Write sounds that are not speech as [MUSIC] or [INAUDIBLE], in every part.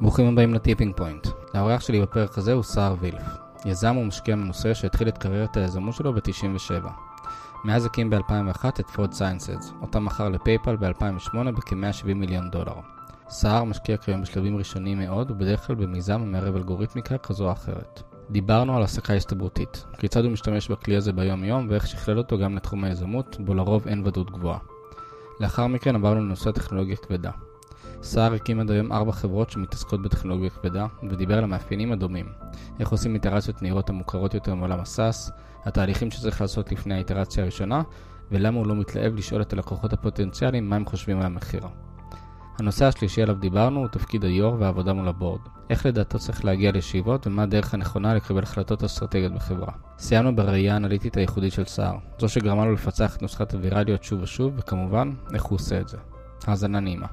ברוכים הבאים ל Tipping Point. האורח שלי בפרק הזה הוא סער וילף, יזם ומשקיע מנוסה שהתחיל את קריירת היזמות שלו ב-97. מאז הקים ב-2001 את Fraud Sciences, אותה מכר לפייפל ב-2008 בכ-170 מיליון דולר. סער משקיע כיום בשלבים ראשוניים מאוד, ובדרך כלל במיזם המערב אלגוריתמיקה כזו או אחרת. דיברנו על הסקה הסתברותית, כיצד הוא משתמש בכלי הזה ביום יום ואיך שכלל אותו גם לתחום היזמות, בו לרוב אין ודאות גבוהה. לאחר מכן עברנו לנושא הטכנולוגיה כבדה. סער הקים עד היום ארבע חברות שמתעסקות בטכנולוגיה כבדה, ודיבר על המאפיינים הדומים. איך עושים איטרציות נהירות המוכרות יותר מעולם הסאס, התהליכים שצריך לעשות לפני האיטרציה הראשונה, ולמה הוא לא מתלהב לשאול את הלקוחות הפוטנציאליים מה הם חושבים על המחיר. הנושא השלישי עליו דיברנו הוא תפקיד היו"ר והעבודה מול הבורד. איך לדעתו צריך להגיע לישיבות ומה הדרך הנכונה לקבל החלטות אסטרטגיות בחברה. סיימנו בראייה האנליטית הייחודית של סער, זו שגרמה לו לפצח את נוסחת הווירליות שוב ושוב, וכמובן, איך הוא עושה את זה. האזנה נעימה.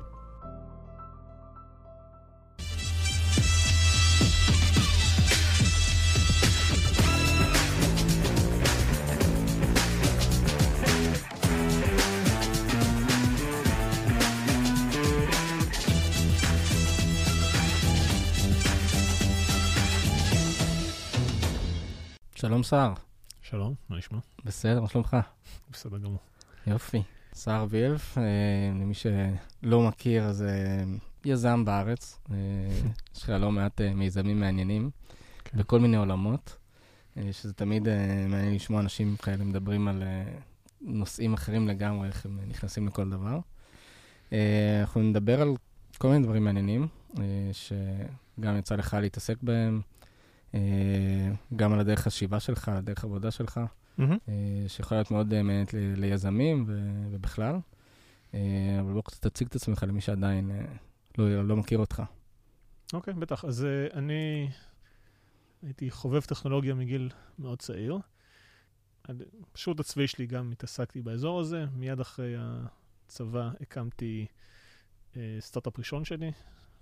שלום סער. שלום, מה נשמע? בסדר, מה שלומך? בסדר גמור. יופי. סער וילף, אה, למי שלא מכיר, אז אה, יזם בארץ. אה, [LAUGHS] יש לך לא מעט אה, מיזמים מעניינים כן. בכל מיני עולמות, אה, שזה תמיד אה, מעניין לשמוע אנשים כאלה מדברים על אה, נושאים אחרים לגמרי, איך הם נכנסים לכל דבר. אה, אנחנו נדבר על כל מיני דברים מעניינים, אה, שגם יצא לך להתעסק בהם. אה, גם על הדרך חשיבה שלך, על הדרך עבודה שלך. אה, שיכולה להיות מאוד אה, מעניינת ליזמים ובכלל. אבל בוא קצת תציג את עצמך למי שעדיין לא, לא מכיר אותך. אוקיי, בטח. אז uh, אני הייתי חובב טכנולוגיה מגיל מאוד צעיר. בשירות הצבאי שלי גם התעסקתי באזור הזה. מיד אחרי הצבא הקמתי uh, סטארט-אפ ראשון שלי,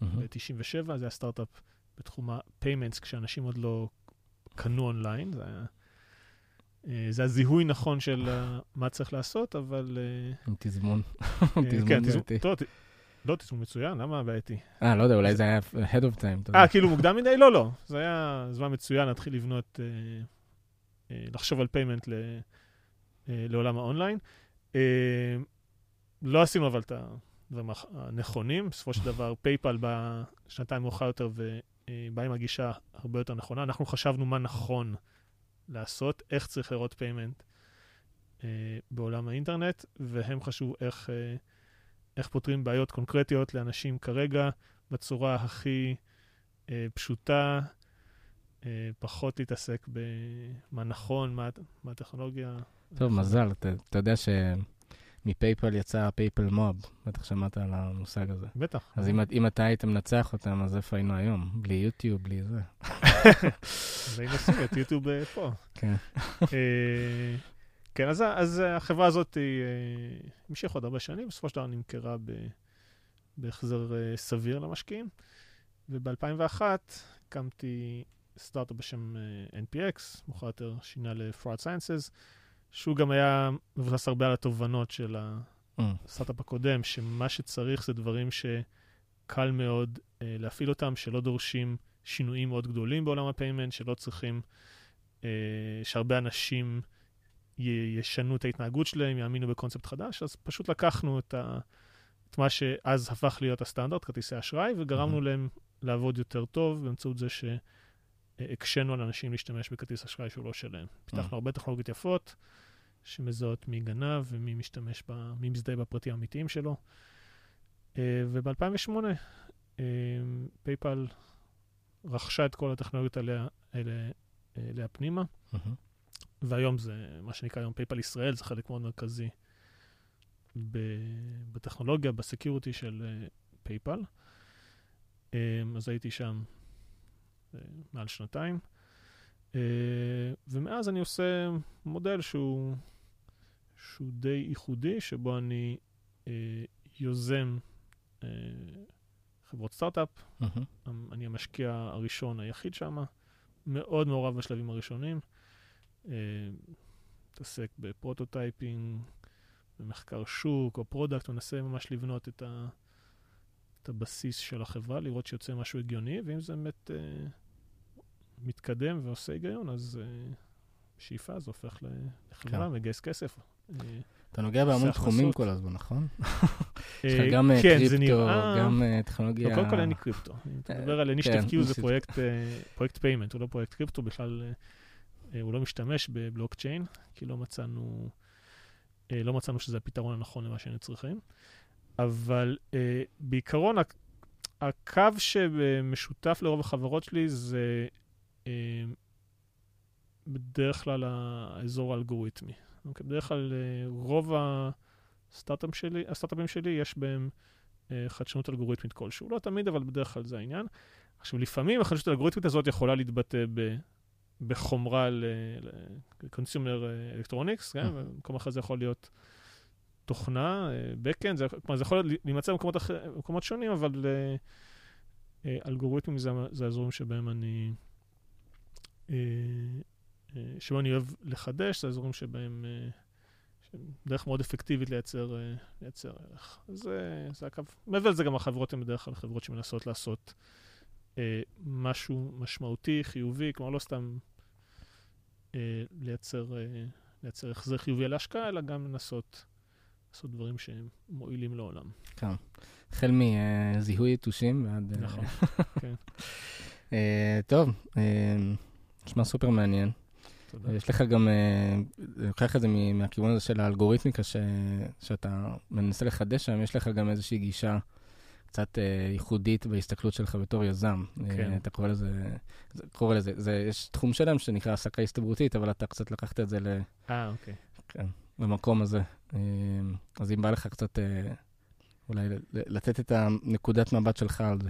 ב-97, זה היה סטארט-אפ בתחום ה-payments, כשאנשים עוד לא קנו אונליין. זה היה... אה, זה הזיהוי נכון של אה, מה צריך לעשות, אבל... אה, עם תזמון, אה, תזמון כן, בעייתי. לא, תזמון מצוין, למה בעייתי? אה, לא יודע, אולי זה היה ahead of time. אה, כאילו מוקדם מדי? לא, לא. זה היה זמן מצוין להתחיל לבנות, לחשוב על payment אה, לעולם האונליין. לא עשינו אבל את הדברים הנכונים. בסופו של דבר, PayPal בא שנתיים מאוחר יותר ובא עם הגישה הרבה יותר נכונה. אנחנו חשבנו מה נכון לעשות, איך צריך לראות payment אה, בעולם האינטרנט, והם חשבו איך, אה, איך פותרים בעיות קונקרטיות לאנשים כרגע בצורה הכי אה, פשוטה, אה, פחות להתעסק במה נכון, מה, מה הטכנולוגיה. טוב, מזל, אתה אתה יודע שמפייפל יצא פייפל מוב, בטח שמעת על המושג הזה. בטח. אז אם, אם אתה היית מנצח אותם, אז איפה היינו היום? בלי יוטיוב, בלי זה. אז היינו עושים את יוטיוב אה, פה. כן. אה, כן, אז, אז החברה הזאת אה, המשיכה עוד הרבה שנים, בסופו של דבר נמכרה ב, בהחזר סביר למשקיעים, וב-2001 הקמתי סטארט-אפ בשם NPX, מאוחר יותר שינה ל-Fraud Sciences, שהוא גם היה מבוסס הרבה על התובנות של Mm. הסטארט-אפ הקודם, שמה שצריך זה דברים שקל מאוד אה, להפעיל אותם, שלא דורשים שינויים מאוד גדולים בעולם ה payment, שלא צריכים, אה, שהרבה אנשים י- ישנו את ההתנהגות שלהם, יאמינו בקונספט חדש, אז פשוט לקחנו את, ה, את מה שאז הפך להיות הסטנדרט, כרטיסי אשראי, וגרמנו Mhm. להם לעבוד יותר טוב באמצעות זה שהקשינו על אנשים להשתמש בכרטיס אשראי שהוא לא שלהם. פיתחנו הרבה טכנולוגיות יפות. שמזהות מי גנב ומי משתמש, ב, מי מזדהה בפרטים האמיתיים שלו. אה, וב-2008 PayPal רכשה את כל הטכנולוגיות האלה, האלה פנימה. והיום זה מה שנקרא היום PayPal ישראל, זה חלק מאוד מרכזי בטכנולוגיה, ב security של אה, PayPal. אה, אז הייתי שם אה, מעל שנתיים. אה, ומאז אני עושה מודל שהוא, שהוא די ייחודי, שבו אני אה, יוזם אה, חברות סטארט-אפ, Mm-hmm. אני המשקיע הראשון היחיד שם, מאוד מעורב בשלבים הראשונים. מתעסק ב prototyping, במחקר שוק או product, מנסה ממש לבנות את, ה, את הבסיס של החברה, לראות שיוצא משהו הגיוני, ואם זה באמת אה, מתקדם ועושה היגיון, אז אה, שאיפה זה הופך לחברה, כן. מגייס כסף. אה, אתה נוגע בהמון תחומים. כל הזמן, נכון? [LAUGHS] יש אה, לך גם אה, כן, קריפטו, גם טכנולוגיה... לא, קודם כל אין לי קריפטו. אם אתה מדבר על כן, Initiative Q, זה. פרויקט, payment, הוא לא פרויקט קריפטו, בכלל הוא לא משתמש בבלוקצ'יין, כי לא מצאנו, לא מצאנו שזה הפתרון הנכון למה שהיינו צריכים. אבל אה, בעיקרון, הק- הקו שמשותף לרוב החברות שלי זה אה, בדרך כלל האזור האלגוריתמי. אוקיי? בדרך כלל אה, רוב הסטארט-אפים שלי, הסטארט-אפים שלי יש בהם אה, חדשנות אלגוריתמית כלשהו. לא תמיד, אבל בדרך כלל זה העניין. עכשיו, לפעמים החדשנות האלגוריתמית הזאת יכולה להתבטא ב, בחומרה ל-consumer electronics, כן? Mhm. במקום אחר זה יכול להיות תוכנה, אה, backend, זה, כלומר, זה יכול להימצא במקומות, אחר, במקומות שונים, אבל אה, אה, אלגוריתמים זה, זה האזורים שבהם אני, אה, שבהם אני אוהב לחדש, זה האזורים שבהם, שהם דרך מאוד אפקטיבית לייצר, לייצר ערך. זה, זה הקו. מעבר לזה גם החברות הן בדרך כלל חברות שמנסות לעשות אה, משהו משמעותי, חיובי, כלומר לא סתם אה, לייצר, אה, לייצר החזר חיובי על ההשקעה, אלא גם לנסות לעשות דברים שהם מועילים לעולם. כן. החל מזיהוי יתושים ועד... אה, נכון, [LAUGHS] כן. אה, טוב, אה, נשמע סופר מעניין. תודה. יש לך גם, אני לוקח את זה מהכיוון הזה של האלגוריתמיקה ש, שאתה מנסה לחדש שם, יש לך גם איזושהי גישה קצת ייחודית בהסתכלות שלך בתור יזם. כן. אתה קורא לזה, זה, קורא לזה, זה, יש תחום שלם שנקרא העסקה הסתברותית, אבל אתה קצת לקחת את זה ל, אה, אוקיי. למקום הזה. אה, אז אם בא לך קצת אה, אולי לתת את הנקודת מבט שלך על זה.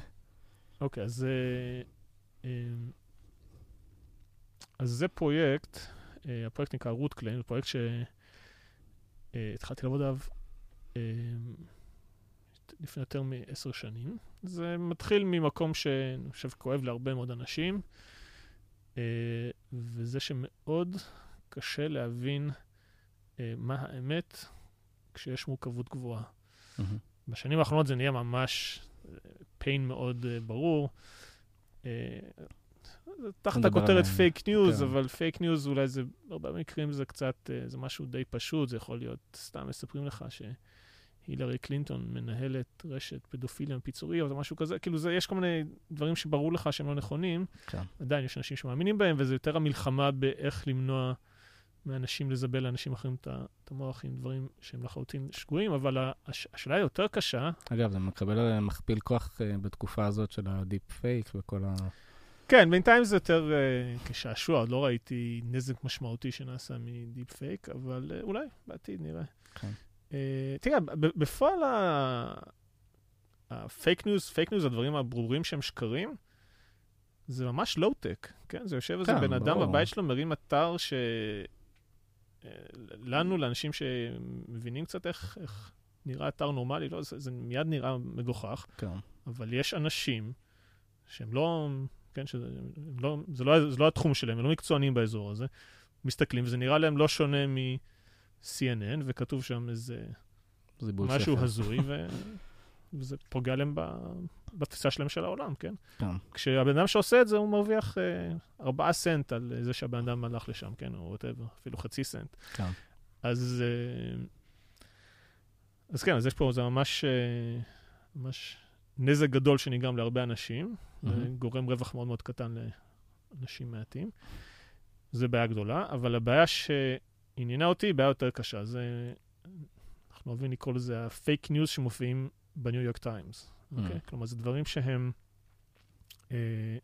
אוקיי, אז זה... אה, אז זה פרויקט, הפרויקט נקרא רוט קליין, זה פרויקט שהתחלתי לעבוד עליו לפני יותר מעשר שנים. זה מתחיל ממקום שאני חושב כואב להרבה מאוד אנשים, וזה שמאוד קשה להבין מה האמת כשיש מורכבות גבוהה. בשנים האחרונות זה נהיה ממש pain מאוד uh, ברור. Uh, תחת הכותרת fake news, כן. אבל fake news אולי זה, בהרבה מקרים זה קצת, uh, זה משהו די פשוט, זה יכול להיות, סתם מספרים לך שהילרי קלינטון מנהלת רשת פדופיליה מפיצריות או משהו כזה, כאילו זה, יש כל מיני דברים שברור לך שהם לא נכונים, כן. עדיין יש אנשים שמאמינים בהם, וזה יותר המלחמה באיך למנוע מאנשים לזבל לאנשים אחרים את המוח עם דברים שהם לחלוטין שגויים, אבל הש- השאלה היא יותר קשה, אגב, זה מקבל אה, מכפיל כוח אה, בתקופה הזאת של ה deep fake וכל ה... כן, בינתיים זה יותר uh, כשעשוע, עוד לא ראיתי נזק משמעותי שנעשה מ deep fake, אבל uh, אולי בעתיד נראה. כן. Uh, תראה, בפועל ה fake news, fake news, הדברים הברורים שהם שקרים, זה ממש לואו-טק, כן? זה יושב איזה כן, בן אדם ברור. בבית שלו, מרים אתר ש... לנו, לאנשים שמבינים קצת איך, איך נראה אתר נורמלי, לא, זה, זה מיד נראה מגוחך. כן. אבל יש אנשים שהם לא, כן, שזה לא, זה, לא, זה לא התחום שלהם, הם לא מקצוענים באזור הזה, מסתכלים, וזה נראה להם לא שונה מ-CNN, וכתוב שם איזה משהו. הזוי, ו... [LAUGHS] וזה פוגע להם ב... בתפיסה שלהם של העולם, כן? כן. כשהבן אדם שעושה את זה, הוא מרוויח אה, 4 סנט על זה שהבן אדם הלך לשם, כן? או whatever, אפילו חצי סנט. כן. אז, אה, אז כן, אז יש פה, זה ממש, אה, ממש נזק גדול שנגרם להרבה אנשים, Mm-hmm. וגורם רווח מאוד מאוד קטן לאנשים מעטים. זה בעיה גדולה, אבל הבעיה שעניינה אותי היא בעיה יותר קשה. זה, אנחנו אוהבים לקרוא לזה ה fake news שמופיעים בניו יורק טיימס. אוקיי? Mm. כלומר, זה דברים שהם... אה,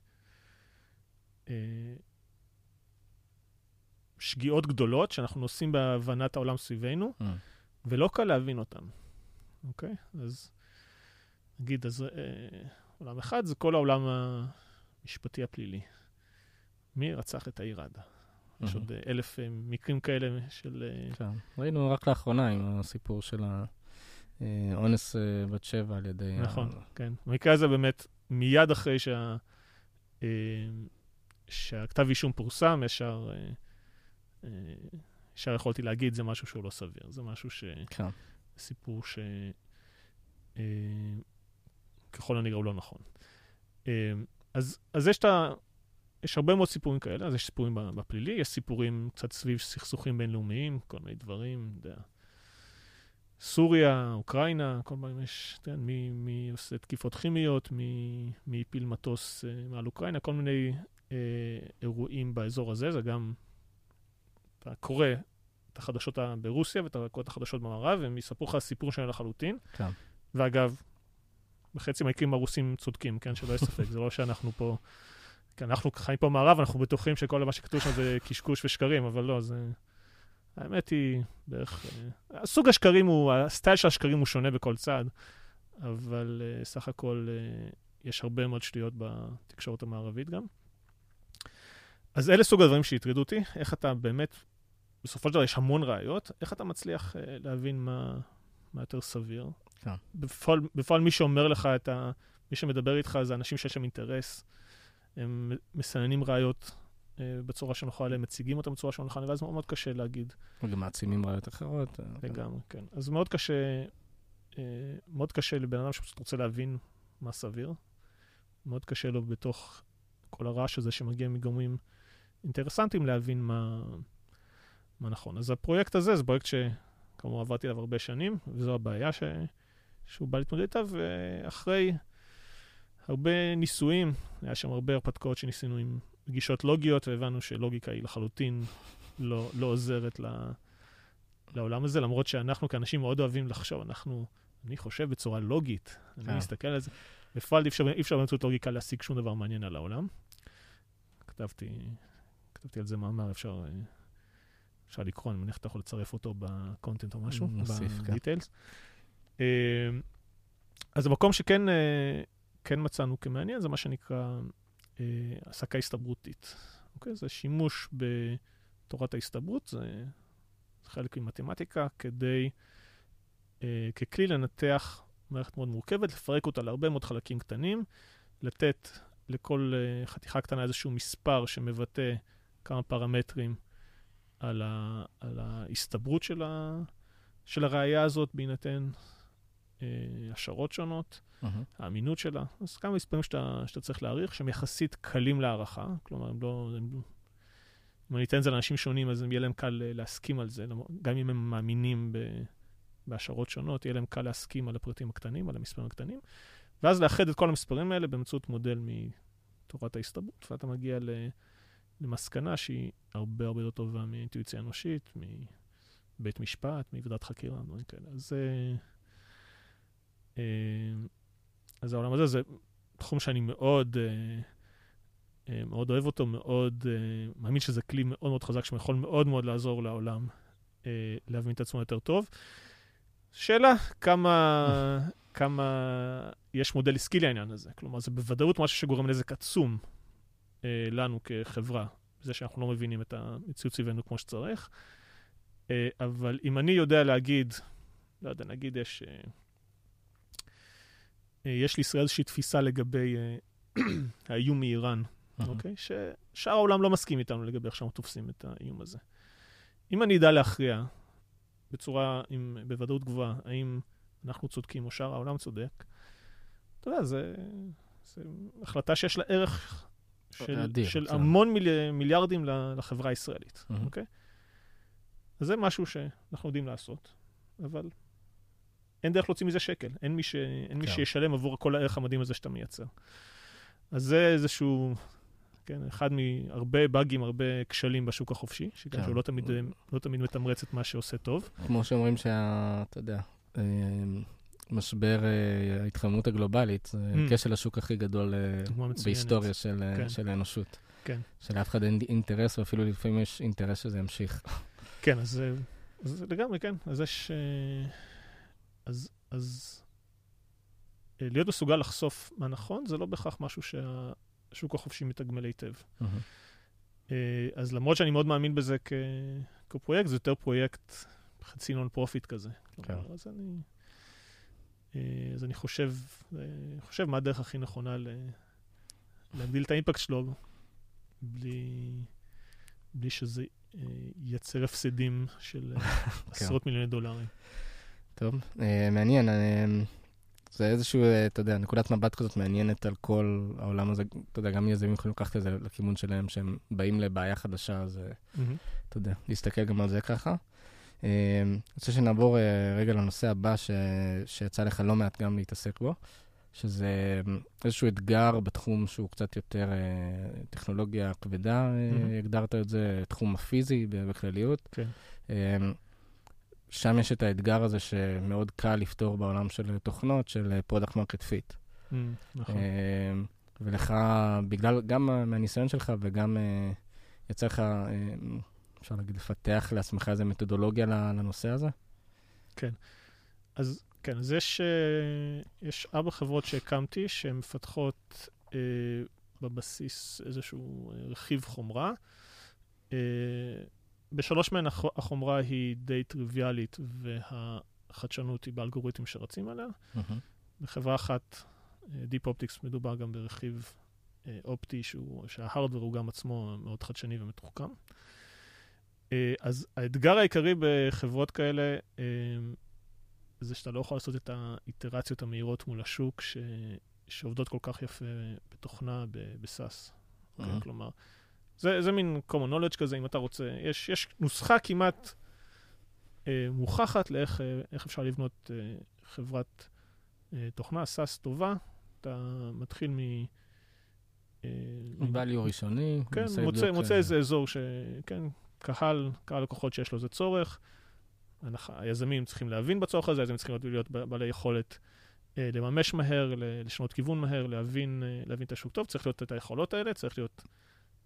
אה, שגיאות גדולות שאנחנו עושים בהבנת העולם סביבנו, Mm. ולא קל להבין אותם, אוקיי? אז נגיד, אז אה, עולם אחד זה כל העולם המשפטי הפלילי. מי רצח את העיר עדה? יש מהמם. עוד אה, אלף אה, מקרים כאלה של... אה, כן. ראינו רק לאחרונה עם הסיפור של האונס אה, בת שבע על ידי... ה- נכון, כן. במקרה הזה באמת, מיד אחרי שה... אה, שהכתב אישום פורסם, ישר, אה, אה, ישר יכולתי להגיד, זה משהו שהוא לא סביר. זה משהו ש... כן. סיפור ש... אה, ככל הנראה הוא לא נכון. אה, אז, אז יש, ה, יש הרבה מאוד סיפורים כאלה, אז יש סיפורים בפלילי, יש סיפורים קצת סביב סכסוכים בינלאומיים, כל מיני דברים, יודע. סוריה, אוקראינה, כל פעם יש, יודע, מי, מי עושה תקיפות כימיות, מי, מי הפיל מטוס אה, מעל אוקראינה, כל מיני אה, אירועים באזור הזה, זה גם, אתה קורא את החדשות ברוסיה ואתה קורא את החדשות במערב, והם יספרו לך סיפור שונה לחלוטין. כן. ואגב, בחצי מהמקרים הרוסים צודקים, כן, שלא יהיה ספק, זה לא שאנחנו פה, כן, אנחנו חיים פה במערב, אנחנו בטוחים שכל מה שכתוב שם זה קשקוש ושקרים, אבל לא, זה... האמת היא בערך... אה, סוג השקרים הוא, הסטייל של השקרים הוא שונה בכל צד, אבל uh, סך הכל uh, יש הרבה מאוד שטויות בתקשורת המערבית גם. אז אלה סוג הדברים שהטרידו אותי, איך אתה באמת, בסופו של דבר יש המון ראיות, איך אתה מצליח להבין מה, מה יותר סביר. כן. בפועל, בפועל מי שאומר לך את ה... מי שמדבר איתך זה אנשים שיש להם אינטרס, הם מסננים ראיות אה, בצורה שנוחה להם, מציגים אותם בצורה שנוחה להם, ואז מאוד מאוד קשה להגיד. וגם מעצימים ראיות אחרות. אה, לגמרי, כן. אז מאוד קשה, אה, מאוד קשה לבן אדם שפשוט רוצה להבין מה סביר. מאוד קשה לו בתוך כל הרעש הזה שמגיע מגורמים אינטרסנטיים להבין מה, מה נכון. אז הפרויקט הזה זה פרויקט שכמובן עברתי עליו הרבה שנים, וזו הבעיה ש... שהוא בא להתמודד איתה, ואחרי הרבה ניסויים, היה שם הרבה הרפתקאות שניסינו עם גישות לוגיות, והבנו שלוגיקה היא לחלוטין לא, לא עוזרת ל, לעולם הזה, למרות שאנחנו כאנשים מאוד אוהבים לחשוב, אנחנו, אני חושב בצורה לוגית, אני אה. מסתכל על זה. בפועל אי אפשר, אי אפשר באמצעות לוגיקה להשיג שום דבר מעניין על העולם. כתבתי, כתבתי על זה מאמר, אפשר, אפשר לקרוא, אני מניח שאתה יכול לצרף אותו בקונטנט או משהו, בדיטיילס. כן. אז המקום שכן אה, כן מצאנו כמעניין זה מה שנקרא העסקה הסתברותית. אוקיי? זה שימוש בתורת ההסתברות, זה, חלק ממתמטיקה, כדי, אה, ככלי לנתח מערכת מאוד מורכבת, לפרק אותה להרבה מאוד חלקים קטנים, לתת לכל אה, חתיכה קטנה איזשהו מספר שמבטא כמה פרמטרים על, ה, על ההסתברות של, ה, של הראייה הזאת בהינתן אה, השערות שונות. mm-hmm. האמינות שלה. אז כמה מספרים שאתה, שאתה צריך להעריך, שהם יחסית קלים להערכה, כלומר, הם לא... הם, אם אני אתן את זה לאנשים שונים, אז יהיה להם קל אה, להסכים על זה, גם אם הם מאמינים ב, בהשערות שונות, יהיה להם קל להסכים על הפרטים הקטנים, על המספרים הקטנים, ואז לאחד את כל המספרים האלה באמצעות מודל מתורת ההסתברות, ואתה מגיע ל, למסקנה שהיא הרבה הרבה יותר טובה מאינטואיציה אנושית, מבית משפט, מוועדת חקירה, דברים כאלה. אז... אה, אה, אז העולם הזה זה תחום שאני מאוד, אה, אה, מאוד אוהב אותו, מאוד אה, מאמין שזה כלי מאוד מאוד חזק שיכול מאוד מאוד לעזור לעולם אה, להבין את עצמו יותר טוב. שאלה, כמה, [LAUGHS] כמה יש מודל עסקי לעניין הזה. כלומר, זה בוודאות משהו שגורם נזק עצום אה, לנו כחברה, זה שאנחנו לא מבינים את המציאות סביבנו כמו שצריך. אה, אבל אם אני יודע להגיד, לא יודע, נגיד יש... אה, יש לישראל איזושהי תפיסה לגבי אה, [CLEARS THROAT] האיום מאיראן, אוקיי? ששאר העולם לא מסכים איתנו לגבי איך שאנחנו תופסים את האיום הזה. אם אני אדע להכריע בצורה, עם, בוודאות גבוהה, האם אנחנו צודקים או שאר העולם צודק, אתה יודע, זו החלטה שיש לה ערך של, אדיר, של המון מיל, מיליארדים לחברה הישראלית, mm-hmm. אוקיי? אז זה משהו שאנחנו יודעים לעשות, אבל אין דרך להוציא מזה שקל. אין מי, ש... אין כן. מי שישלם עבור כל הערך המדהים הזה שאתה מייצר. אז זה איזשהו, כן, אחד מהרבה באגים, הרבה כשלים בשוק החופשי, שכן כן. שהוא לא תמיד, לא תמיד מתמרץ את מה שעושה טוב. כמו שאומרים שה... אתה יודע, אה, משבר אה, ההתחממות הגלובלית, זה mm. כשל השוק הכי גדול אה, בהיסטוריה של, כן. של האנושות. כן. שלאף אחד אין אינטרס, ואפילו לפעמים יש אינטרס שזה ימשיך. כן, אז, אז לגמרי, כן. אז יש... אז, אז אה, להיות מסוגל לחשוף מה נכון, זה לא בהכרח משהו שהשוק החופשי מתגמל היטב. Mm-hmm. אז למרות שאני מאוד מאמין בזה כ... כפרויקט, זה יותר פרויקט חצי non-profit כזה. כן. אז אני, אה, אז אני חושב, חושב מה הדרך הכי נכונה ל... להגדיל את ה impact שלו בלי, בלי שזה ייצר הפסדים של [LAUGHS] כן. עשרות מיליוני דולרים. טוב, uh, מעניין. Uh, זה איזשהו, אה, אתה יודע, נקודת מבט כזאת מעניינת על כל העולם הזה. אתה יודע, גם יזמים יכולים לקחת את זה לכיוון שלהם, שהם באים לבעיה חדשה, אז Mm-hmm. אתה יודע, להסתכל גם על זה ככה. אני רוצה שנעבור אה, רגע לנושא הבא ש... שיצא לך לא מעט גם להתעסק בו, שזה איזשהו אתגר בתחום שהוא קצת יותר אה, טכנולוגיה כבדה, אה, Mm-hmm. הגדרת את זה, תחום הפיזי בכלליות. כן. אה, שם יש את האתגר הזה שמאוד קל לפתור בעולם של תוכנות, של product market fit. נכון. אה, ולך, בגלל, גם מהניסיון שלך וגם אה, יצא לך, אה, אפשר להגיד, לפתח לעצמך איזו מתודולוגיה לנושא הזה? אז כן, אז יש, אה, יש ארבע חברות שהקמתי שהן מפתחות אה, בבסיס איזשהו רכיב חומרה. אה, בשלוש מהן הח- החומרה היא די טריוויאלית והחדשנות היא באלגוריתם שרצים עליה. בחברה אחת, אה, Deep Optics, מדובר גם ברכיב אה, אופטי שהוא, שההארדוור הוא גם עצמו מאוד חדשני ומתוחכם. אה, אז האתגר העיקרי בחברות כאלה זה שאתה לא יכול לעשות את האיטרציות המהירות מול השוק ש, שעובדות כל כך יפה בתוכנה בסאס. אהה. כלומר, זה, זה מין common knowledge כזה, אם אתה רוצה. יש, יש נוסחה כמעט אה, מוכחת לאיך אה, אפשר לבנות אה, חברת אה, תוכנה, סאס טובה. אתה מתחיל מ... אה, value ראשוני. כן, מוצא, מוצא אה, איזה אזור ש... כן, קהל, קהל לקוחות שיש לו איזה צורך. היזמים צריכים להבין בצורך הזה, היזמים צריכים להיות בעלי יכולת אה, לממש מהר, לשנות כיוון מהר, להבין, אה, להבין את השוק טוב, צריך להיות את היכולות האלה, צריך להיות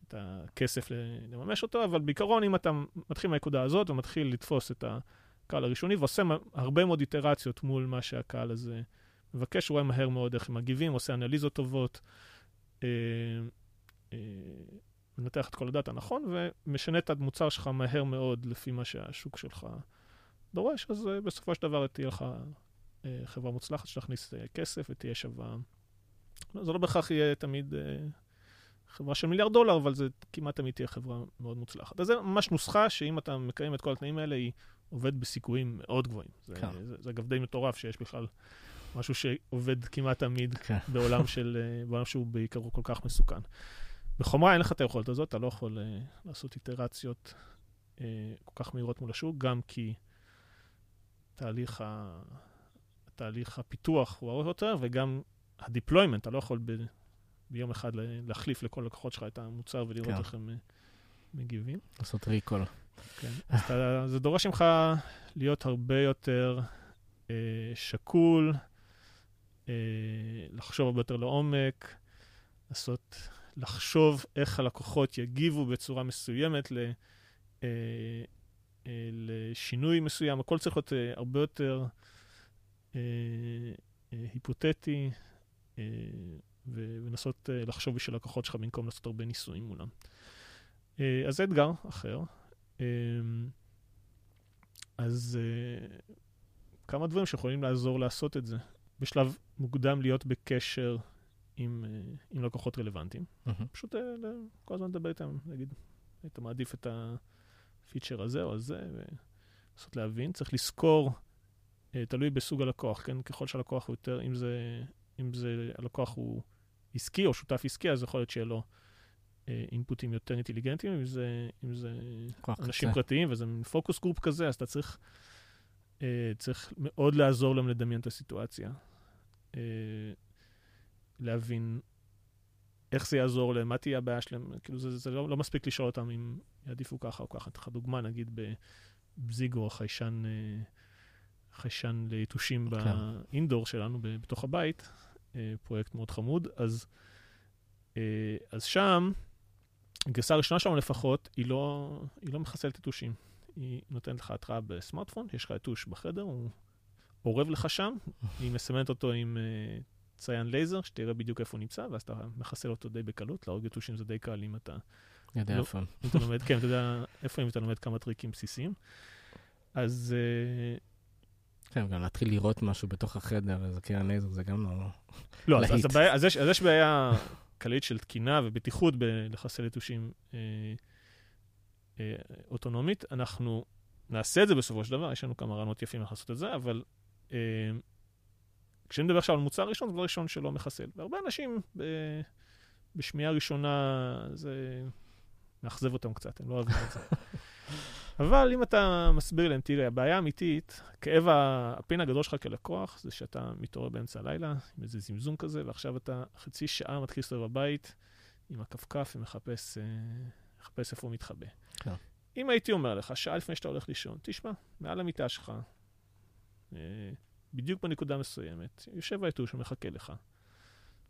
את הכסף לממש אותו, אבל בעיקרון, אם אתה מתחיל מהנקודה הזאת ומתחיל לתפוס את הקהל הראשוני ועושה הרבה מאוד איטרציות מול מה שהקהל הזה מבקש, הוא רואה מהר מאוד איך הם מגיבים, עושה אנליזות טובות. אה, אה, מנתח את כל הדאטה נכון, ומשנה את המוצר שלך מהר מאוד לפי מה שהשוק שלך דורש, אז uh, בסופו של דבר תהיה לך חברה מוצלחת שתכניס כסף ותהיה שווה. זה לא בהכרח יהיה תמיד חברה של מיליארד דולר, אבל זה כמעט תמיד תהיה חברה מאוד מוצלחת. אז זה ממש נוסחה שאם אתה מקיים את כל התנאים האלה, היא עובדת בסיכויים מאוד גבוהים. זה, כן. זה, זה אגב די מטורף שיש בכלל משהו שעובד כמעט תמיד כן. [LAUGHS] בעולם, של, אה, בעולם שהוא בעיקרו כל כך מסוכן. בחומרה אין לך את היכולת הזאת, אתה לא יכול uh, לעשות איטרציות uh, כל כך מהירות מול השוק, גם כי תהליך, ה... תהליך הפיתוח הוא ארוך יותר, וגם ה deployment, אתה לא יכול ב... ביום אחד לה- להחליף לכל לקוחות שלך את המוצר ולראות כן. איך הם אה, מגיבים. לעשות recall. כן. אז אתה, זה דורש ממך להיות הרבה יותר אה, שקול, אה, לחשוב הרבה יותר לעומק, לעשות, לחשוב איך הלקוחות יגיבו בצורה מסוימת ל, אה, אה, לשינוי מסוים. הכל צריך להיות אה, הרבה יותר אה, אה, היפותטי, אה, ולנסות אה, לחשוב בשביל הלקוחות שלך במקום לעשות הרבה ניסויים מולם. אה, אז זה אתגר אחר. אמ, אז אה, כמה דברים שיכולים לעזור לעשות את זה. בשלב מוקדם להיות בקשר עם, עם לקוחות רלוונטיים. מהמם. פשוט כל הזמן לדבר איתם, להגיד, היית מעדיף את ה feature הזה או הזה, ולנסות להבין. צריך לזכור, תלוי בסוג הלקוח, כן? ככל שהלקוח הוא יותר, אם זה, אם זה הלקוח הוא עסקי או שותף עסקי, אז יכול להיות שיהיה לו אה, inputים יותר אינטליגנטיים, אם זה, אם זה אנשים קצה. פרטיים, וזה מין focus group כזה, אז אתה צריך, אה, צריך מאוד לעזור להם לדמיין את הסיטואציה. אה, להבין איך זה יעזור להם, מה תהיה הבעיה שלהם, כאילו זה, זה לא, לא מספיק לשאול אותם אם יעדיפו ככה או ככה. אתן לך דוגמה, נגיד בזיגו, חיישן, אה, חיישן ליתושים כן. באינדור שלנו, בתוך הבית, פרויקט מאוד חמוד, אז, אה, אז שם, הגרסה הראשונה שלנו לפחות, היא לא, היא לא מחסלת יתושים. היא נותנת לך התראה בסמארטפון, יש לך יתוש בחדר, הוא אורב לך שם, [LAUGHS] היא מסמנת אותו עם uh, ציין לייזר, שתראה בדיוק איפה הוא נמצא, ואז אתה מחסל אותו די בקלות. להרוג יתושים זה די קל אם אתה, יודע לא. איפה. אם אתה לומד, כן, אתה יודע איפה אם אתה לומד כמה טריקים בסיסיים. אז כן, גם להתחיל לראות משהו בתוך החדר, איזה קרן לייזר, זה גם לא... לא, אז, אז. הבעיה, אז, יש, אז יש בעיה כללית של תקינה ובטיחות בלחסל יתושים אה, אה, אוטונומית. אנחנו נעשה את זה בסופו של דבר, יש לנו כמה רעיונות יפים לעשות את זה, אבל אה, כשאני מדבר עכשיו על מוצר ראשון, זה דבר ראשון שלא מחסל. והרבה אנשים ב, בשמיעה ראשונה, זה מאכזב אותם קצת, הם לא אוהבים את זה. [LAUGHS] אבל אם אתה מסביר להם, תראה, הבעיה האמיתית, כאב הפין הגדול שלך כלקוח, זה שאתה מתעורר באמצע הלילה עם איזה זמזום כזה, ועכשיו אתה חצי שעה מתחיל להסתובב בבית עם הכפכף ומחפש אה, מחפש איפה הוא מתחבא. כן. אם הייתי אומר לך, שעה לפני שאתה הולך לישון, תשמע, מעל המיטה שלך, אה, בדיוק בנקודה מסוימת, יושב היתוש ומחכה לך.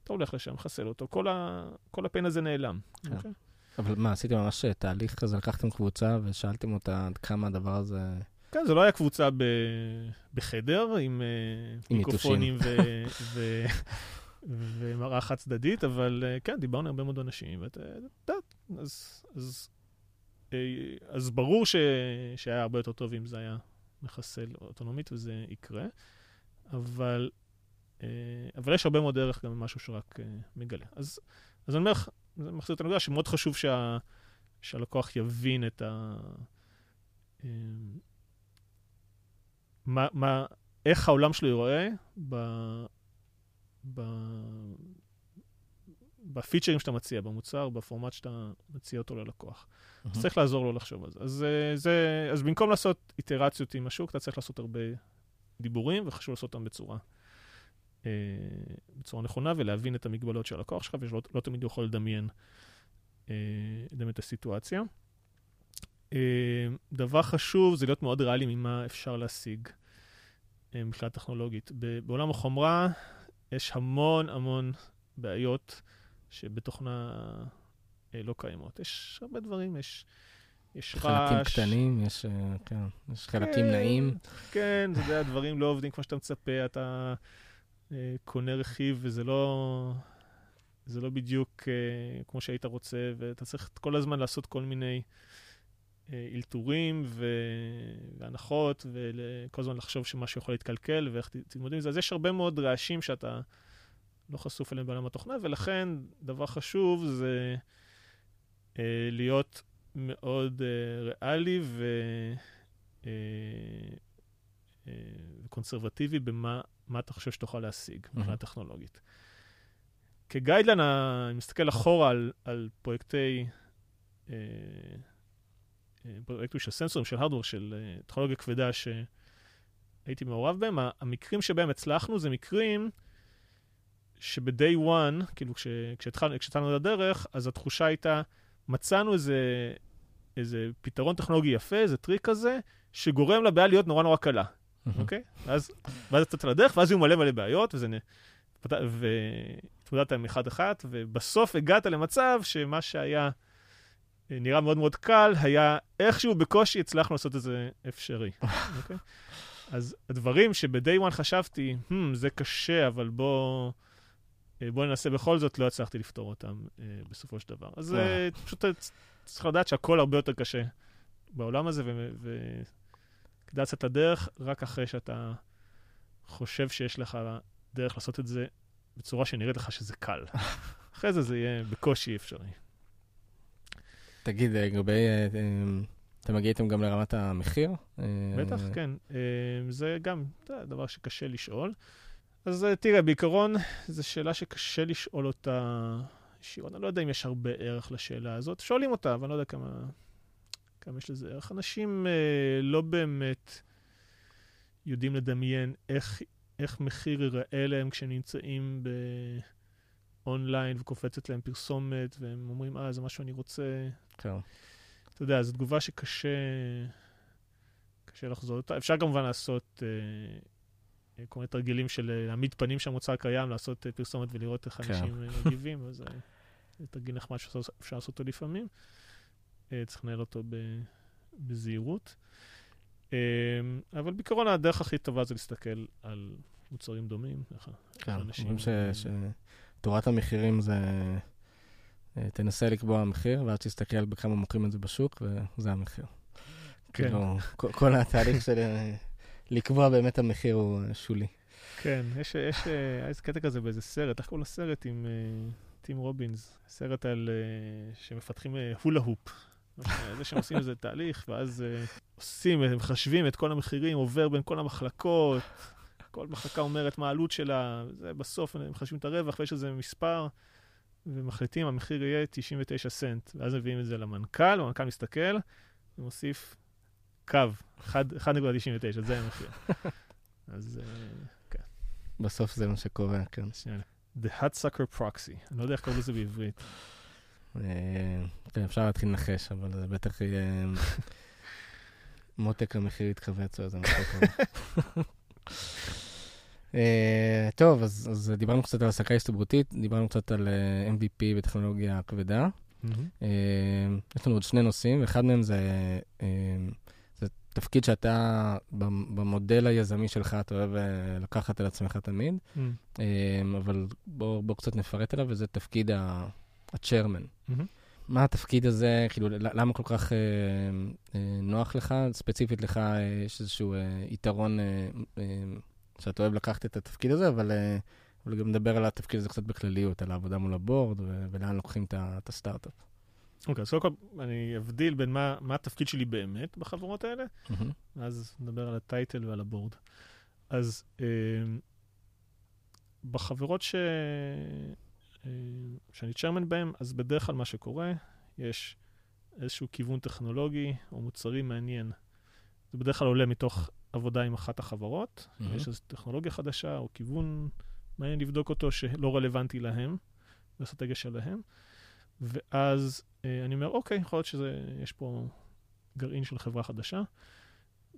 אתה הולך לשם, מחסל אותו, כל, ה... כל הפן הזה נעלם. כן. אוקיי? אבל מה, עשיתם ממש אה, תהליך כזה, לקחתם קבוצה ושאלתם אותה עד כמה הדבר הזה... כן, זה לא היה קבוצה ב... בחדר עם, אה, עם מיקרופונים ו... [LAUGHS] ו... ומראה חד צדדית, אבל אה, כן, דיברנו הרבה מאוד אנשים, ואתה יודעת, אז, אז, אז ברור ש... שהיה הרבה יותר טוב אם זה היה מחסל אוטונומית, וזה יקרה, אבל, אבל יש הרבה מאוד ערך גם במשהו שרק מגלה. אז, אז אני אומר לך, זה מחזיר את הנקודה שמאוד חשוב שה... שהלקוח יבין את ה... מה, מה, איך העולם שלו ייראה ב, ב, בפיצ'רים שאתה מציע, במוצר, בפורמט שאתה מציע אותו ללקוח. Mm-hmm. אז צריך לעזור לו לחשוב על זה. אז, אה, זה. אז במקום לעשות איטרציות עם השוק, אתה צריך לעשות הרבה דיבורים, וחשוב לעשות אותם בצורה, אה, בצורה נכונה, ולהבין את המגבלות של הלקוח שלך, ולא לא תמיד יכול לדמיין, אה, לדמיין את הסיטואציה. אה, דבר חשוב זה להיות מאוד ריאלי ממה אפשר להשיג אה, מבחינה טכנולוגית. בעולם החומרה יש המון המון בעיות שבתוכנה אה, לא קיימות. יש הרבה דברים, יש, יש רעש. חלקים קטנים, יש, כן, יש חלקים כן, נעים. כן, אתה יודע, דברים לא עובדים כמו שאתה מצפה, אתה אה, קונה רכיב וזה לא, זה לא בדיוק אה, כמו שהיית רוצה, ואתה צריך כל הזמן לעשות כל מיני... אלתורים והנחות, וכל הזמן לחשוב שמשהו יכול להתקלקל ואיך תתמודד עם זה. אז יש הרבה מאוד רעשים שאתה לא חשוף אליהם בעולם התוכנה, ולכן דבר חשוב זה אה, להיות מאוד אה, ריאלי ו... אה, אה, וקונסרבטיבי במה אתה חושב שתוכל להשיג מבחינה mm-hmm. טכנולוגית. כגיידלן, אני מסתכל אחורה על, על פרויקטי אה, פרויקטים של סנסורים, של הארדוור, של אה, טכנולוגיה כבדה שהייתי מעורב בהם, המקרים שבהם הצלחנו זה מקרים שב-day one, כאילו כש, כשהתחלנו את הדרך, אז התחושה הייתה, מצאנו איזה, איזה פתרון טכנולוגי יפה, איזה טריק כזה, שגורם לבעיה להיות נורא נורא קלה, אוקיי? ואז, ואז יצאת לדרך, ואז היו מלא מלא בעיות, וזה... והתמודדת עם אחד-אחד, ובסוף הגעת למצב שמה שהיה... נראה מאוד מאוד קל, היה איכשהו בקושי הצלחנו לעשות את זה אפשרי. okay? [LAUGHS] אוקיי? אז הדברים שב-day one חשבתי, hmm, זה קשה, אבל בוא, אה, בוא ננסה בכל זאת, לא הצלחתי לפתור אותם uh, בסופו של דבר. אז uh, פשוט צריך לדעת שהכל הרבה יותר קשה בעולם הזה, וכדאי לצאת לדרך רק אחרי שאתה חושב שיש לך דרך לעשות את זה בצורה שנראית לך שזה קל. [LAUGHS] אחרי זה זה יהיה בקושי אפשרי. תגיד, לגבי, אה, אה, אתם מגיעים גם לרמת המחיר? בטח, אה, כן. זה גם דבר שקשה לשאול. אז תראה, בעיקרון, זו שאלה שקשה לשאול אותה ישירות. אני לא יודע אם יש הרבה ערך לשאלה הזאת. שואלים אותה, אבל אני לא יודע כמה, כמה יש לזה ערך. אנשים לא באמת יודעים לדמיין איך, איך מחיר ייראה להם כשהם נמצאים ב... אונליין וקופצת להם פרסומת, והם אומרים, אה, זה מה שאני רוצה. כן. אתה יודע, זו תגובה שקשה קשה לחזור אותה. אפשר כמובן לעשות אה, כל מיני תרגילים של אה, להעמיד פנים שהמוצר קיים, לעשות אה, פרסומת ולראות איך כן. אנשים אה, מגיבים, אז אה, זה תרגיל נחמד שאפשר לעשות אותו לפעמים. אה, צריך לנהל אותו בזהירות. אה, אבל בעיקרון הדרך הכי טובה זה להסתכל על מוצרים דומים. כן, אומרים ש... ש... תורת המחירים זה, אה, תנסה לקבוע מחיר, ואז תסתכל בכמה מוכרים את זה בשוק, וזה המחיר. כן. כאילו, כל התהליך של אה, לקבוע באמת המחיר הוא אה, שולי. כן, יש, יש, יש קטע כזה באיזה סרט, איך קוראים לסרט עם טים רובינס? סרט על שמפתחים הולה הופ. זה שהם עושים איזה תהליך, ואז עושים, הם מחשבים את כל המחירים, עובר בין כל המחלקות, כל מחלקה אומרת מה העלות שלה, זה בסוף הם מחשבים את הרווח ויש איזה מספר, ומחליטים, המחיר יהיה 99 סנט. ואז מביאים את זה למנכ"ל, המנכ"ל מסתכל, ומוסיף קו, 1.99, זה המחיר. [LAUGHS] אז אה, כן. בסוף זה מה שקורה, כן. The hot sucker proxy, אני לא יודע איך קוראים לזה בעברית. אה, כן, אפשר להתחיל לנחש, אבל זה בטח יהיה... מותק המחיר יתכווץ או איזה משהו. אה, טוב, אז דיברנו קצת על העסקה הסתברותית, דיברנו קצת על MVP בטכנולוגיה כבדה. יש לנו עוד שני נושאים, אחד מהם זה תפקיד שאתה, במודל היזמי שלך, אתה אוהב אה, לקחת על עצמך תמיד, mm. אמ, אבל בוא, בוא קצת נפרט עליו, וזה תפקיד הצ'רמן. Mm-hmm. מה התפקיד הזה, כאילו, למה כל כך אה, אה, נוח לך? ספציפית לך אה, יש איזשהו אה, יתרון אה, אה, שאתה אוהב לקחת את התפקיד הזה, אבל, אה, אבל גם מדבר על התפקיד הזה קצת בכלליות, על העבודה מול הבורד ולאן לוקחים את הסטארט-אפ. אוקיי, אז קודם כל אני אבדיל בין מה, מה התפקיד שלי באמת בחברות האלה, mm-hmm. אז נדבר על הטייטל ועל הבורד. אז אה, בחברות ש... אה, שאני צ'רמן בהן, אז בדרך כלל מה שקורה, יש איזשהו כיוון טכנולוגי או מוצרי מעניין. זה בדרך כלל עולה מתוך עבודה עם אחת החברות, mm-hmm. יש איזו טכנולוגיה חדשה או כיוון מעניין לבדוק אותו שלא רלוונטי להם, באסטרטגיה שלהם. ואז אה, אני אומר, אוקיי, יכול להיות שיש פה גרעין של חברה חדשה,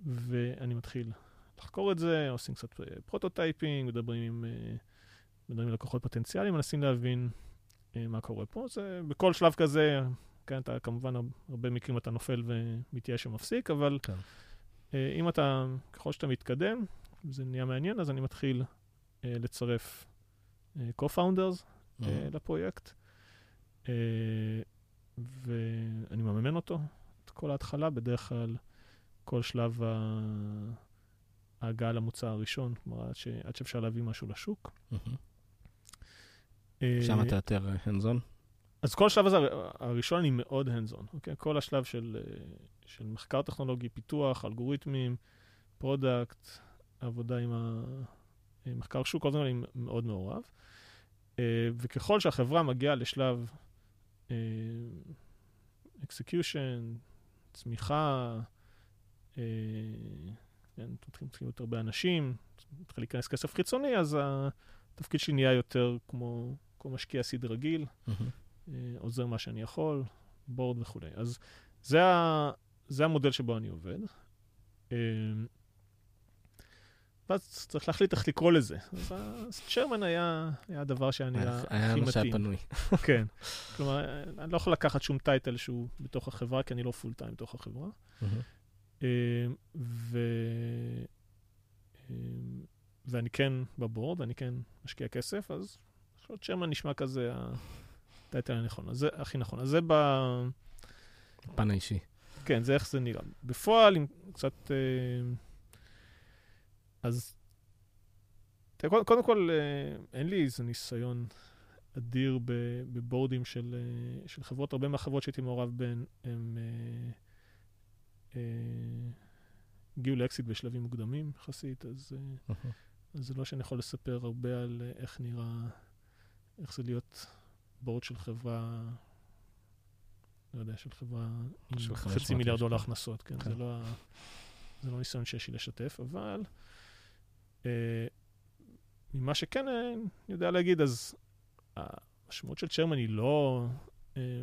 ואני מתחיל לחקור את זה, עושים קצת אה, prototyping, מדברים עם, אה, מדברים עם לקוחות פוטנציאליים, מנסים להבין אה, מה קורה פה. זה בכל שלב כזה, כן, אתה כמובן, הרבה מקרים אתה נופל ומתייאש ומפסיק, אבל כן. אה, אם אתה, ככל שאתה מתקדם, זה נהיה מעניין, אז אני מתחיל אה, לצרף co-founders mm-hmm. לפרויקט. ואני מממן אותו, את כל ההתחלה, בדרך כלל כל שלב ההגעה למוצר הראשון, כלומר, עד, ש... עד שאפשר להביא משהו לשוק. אה, שם אתה יותר hands-on? אז כל שלב הזה, הראשון אני מאוד hands-on, אוקיי? כל השלב של, אה, של מחקר טכנולוגי, פיתוח, אלגוריתמים, product, עבודה עם המחקר שוק, כל הזמן אני מאוד מעורב. וככל שהחברה מגיעה לשלב execution, צמיחה, אה, כן, מתחילים יותר הרבה אנשים, מתחיל להיכנס כסף חיצוני, אז התפקיד שלי נהיה יותר כמו, כמו משקיע seed רגיל, mm-hmm. עוזר מה שאני יכול, board וכולי. אז זה, ה, זה המודל שבו אני עובד. אה, ואז צריך להחליט איך לקרוא לזה. אז chairman היה, היה הדבר שהיה נראה הכי מתאים. היה מה שהיה פנוי. [LAUGHS] כן. כלומר, אני לא יכול לקחת שום title שהוא בתוך החברה, כי אני לא full time בתוך החברה. אה, ו... ואני כן ב board, ואני כן משקיע כסף, אז chairman נשמע כזה ה title הנכון. אז זה הכי נכון. אז זה ב... פן האישי. כן, זה איך זה נראה. בפועל, עם קצת... אה, אז קודם, קודם כל, אה, אין לי איזה ניסיון אדיר בבורדים של, אה, של חברות. הרבה מהחברות שהייתי מעורב בהן, הם הגיעו לאקסיט בשלבים מוקדמים יחסית, אז. אז זה לא שאני יכול לספר הרבה על איך נראה, איך זה להיות בורד של חברה, לא יודע, של חברה עם חצי מיליארד דולר הכנסות, כן, כן. זה, לא, זה לא ניסיון שיש לי לשתף, אבל... אה, ממה שכן אה, אני יודע להגיד, אז המשמעות של צ'רמן היא לא אה,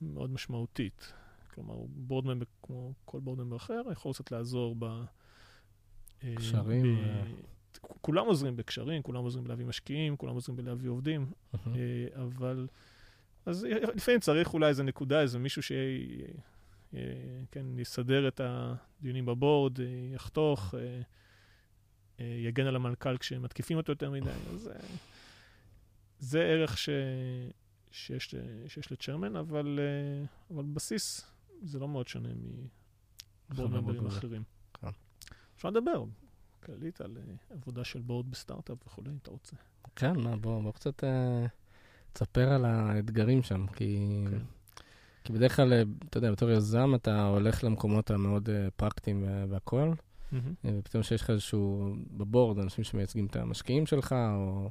מאוד משמעותית. כלומר, בורד ממבר, כמו כל בורד ממבר אחר, יכול קצת לעזור ב... קשרים. ב... כולם עוזרים בקשרים, כולם עוזרים בלהביא משקיעים, כולם עוזרים בלהביא עובדים, uh-huh. אבל... אז לפעמים צריך אולי איזה נקודה, איזה מישהו שכן, יסדר את הדיונים בבורד, יחתוך. אה, יגן על המנכ"ל כשמתקיפים אותו יותר מדי. אז אה, זה ערך ש... שיש, שיש לצ'רמן, אבל, אה, אבל בסיס זה לא מאוד שונה מבורד אחרים. כן. אפשר לדבר כללית על עבודה של בורד בסטארט-אפ וכולי, אם אתה רוצה. כן, מה, בוא, בוא קצת תספר על האתגרים שם, כי... כן. כי בדרך כלל, אתה יודע, בתור יזם אתה הולך למקומות המאוד פרקטיים והכול. אה, ופתאום שיש לך איזשהו, בבורד, אנשים שמייצגים את המשקיעים שלך, או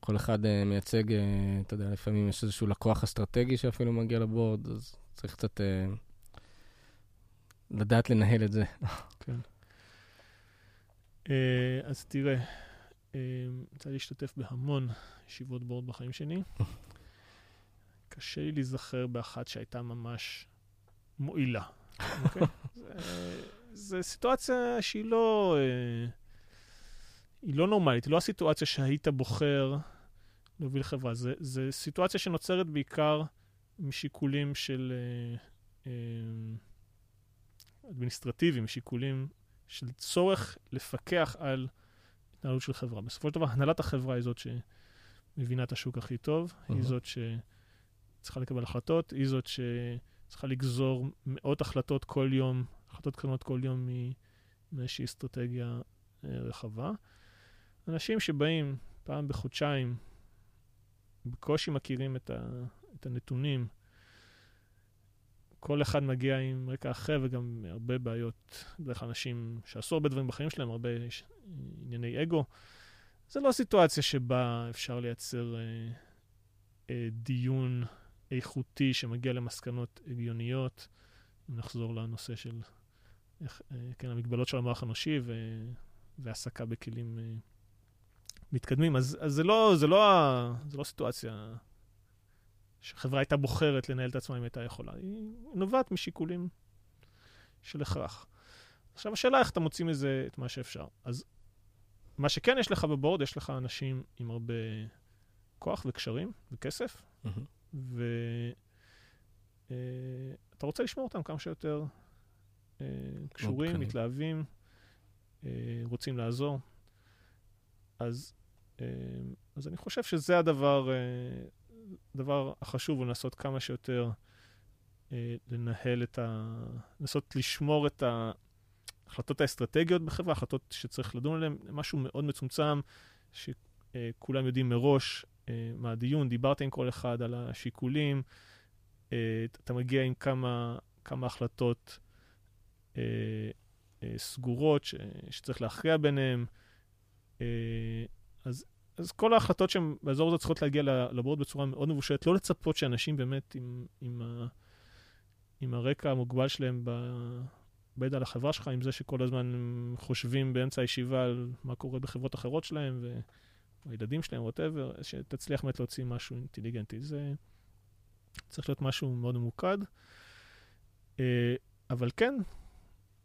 כל אחד אה, מייצג, אה, אתה יודע, לפעמים יש איזשהו לקוח אסטרטגי שאפילו מגיע לבורד, אז צריך קצת אה, לדעת לנהל את זה. כן. אה, אז תראה, אה, יצא לי להשתתף בהמון ישיבות בורד בחיים שלי. קשה לי להיזכר באחת שהייתה ממש מועילה. אוקיי? [LAUGHS] זה- זה סיטואציה שהיא לא... אה, היא לא נורמלית, היא לא הסיטואציה שהיית בוחר להוביל חברה. זה סיטואציה שנוצרת בעיקר משיקולים של אה, אה, אדמיניסטרטיביים, שיקולים של צורך לפקח על התנהלות של חברה. בסופו של דבר, הנהלת החברה היא זאת שמבינה את השוק הכי טוב, היא Mhm. זאת שצריכה לקבל החלטות, היא זאת שצריכה לגזור מאות החלטות כל יום, החלטות קטנות כל יום מאיזושהי אסטרטגיה אה, רחבה. אנשים שבאים פעם בחודשיים, בקושי מכירים את, ה, את הנתונים, כל אחד מגיע עם רקע אחר וגם הרבה בעיות, בדרך כלל אנשים שעשו הרבה דברים בחיים שלהם, הרבה ש- ענייני אגו. זה לא סיטואציה שבה אפשר לייצר אה, אה, דיון איכותי שמגיע למסקנות הגיוניות. נחזור לנושא של איך, אה, כן, המגבלות של המוח האנושי והעסקה בכלים אה, מתקדמים. אז, אז זה, לא, זה, לא, ה- זה לא סיטואציה שחברה הייתה בוחרת לנהל את עצמה אם הייתה יכולה. היא נובעת משיקולים של הכרח. עכשיו, השאלה איך אתה מוציא מזה את מה שאפשר. אז מה שכן יש לך בבורד, יש לך אנשים עם הרבה כוח וקשרים וכסף, מהמם. ואתה רוצה לשמור אותם כמה שיותר אה, קשורים. מתלהבים, אה, רוצים לעזור. אז, אה, אז אני חושב שזה הדבר, אה, הדבר החשוב, הוא לנסות כמה שיותר אה, לנהל את ה... לנסות לשמור את ההחלטות האסטרטגיות בחברה, החלטות שצריך לדון עליהן, משהו מאוד מצומצם, שכולם יודעים מראש אה, מה הדיון, דיברת עם כל אחד על השיקולים, אה, אתה מגיע עם כמה, כמה החלטות אה, אה, סגורות ש, שצריך להכריע ביניהן. אה, אז, אז כל ההחלטות שהן באזור הזה צריכות להגיע לבורד בצורה מאוד מבושלת, לא לצפות שאנשים באמת עם, עם, ה, עם הרקע המוגבל שלהם ב- בידע על החברה שלך, עם זה שכל הזמן הם חושבים באמצע הישיבה על מה קורה בחברות אחרות שלהם, ו... הילדים שלהם, ווטאבר, שתצליח באמת להוציא משהו אינטליגנטי. זה צריך להיות משהו מאוד ממוקד. אה, אבל כן,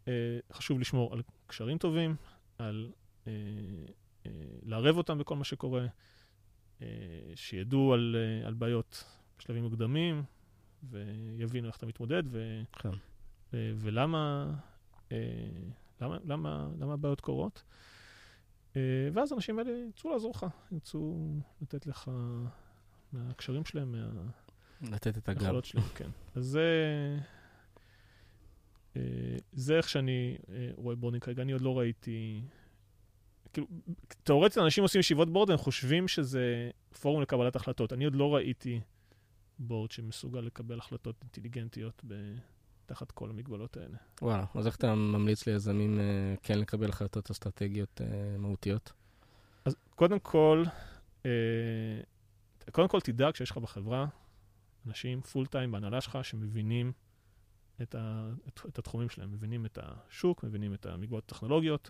אה, חשוב לשמור על קשרים טובים, על אה, לערב אותם בכל מה שקורה, אה, שידעו על, אה, על בעיות בשלבים מוקדמים, ויבינו איך אתה מתמודד, ו, כן. ו- ולמה אה, למה, למה, למה הבעיות קורות. אה, ואז האנשים האלה ירצו לעזור לך, ירצו לתת לך מהקשרים שלהם, לתת את הגב. שלהם, כן. אז זה, אה, זה איך שאני אה, רואה boarding כרגע. אני עוד לא ראיתי... כאילו, תאורטית אנשים עושים ישיבות board, הם חושבים שזה פורום לקבלת החלטות. אני עוד לא ראיתי board שמסוגל לקבל החלטות אינטליגנטיות ב... תחת כל המגבלות האלה. וואלה, אז איך אתה ממליץ ליזמים אה, כן לקבל החלטות אסטרטגיות אה, מהותיות? אז קודם כל, אה, קודם כל תדאג שיש לך בחברה אנשים full time בהנהלה שלך שמבינים את, ה, את, את התחומים שלהם, מבינים את השוק, מבינים את המגבלות הטכנולוגיות,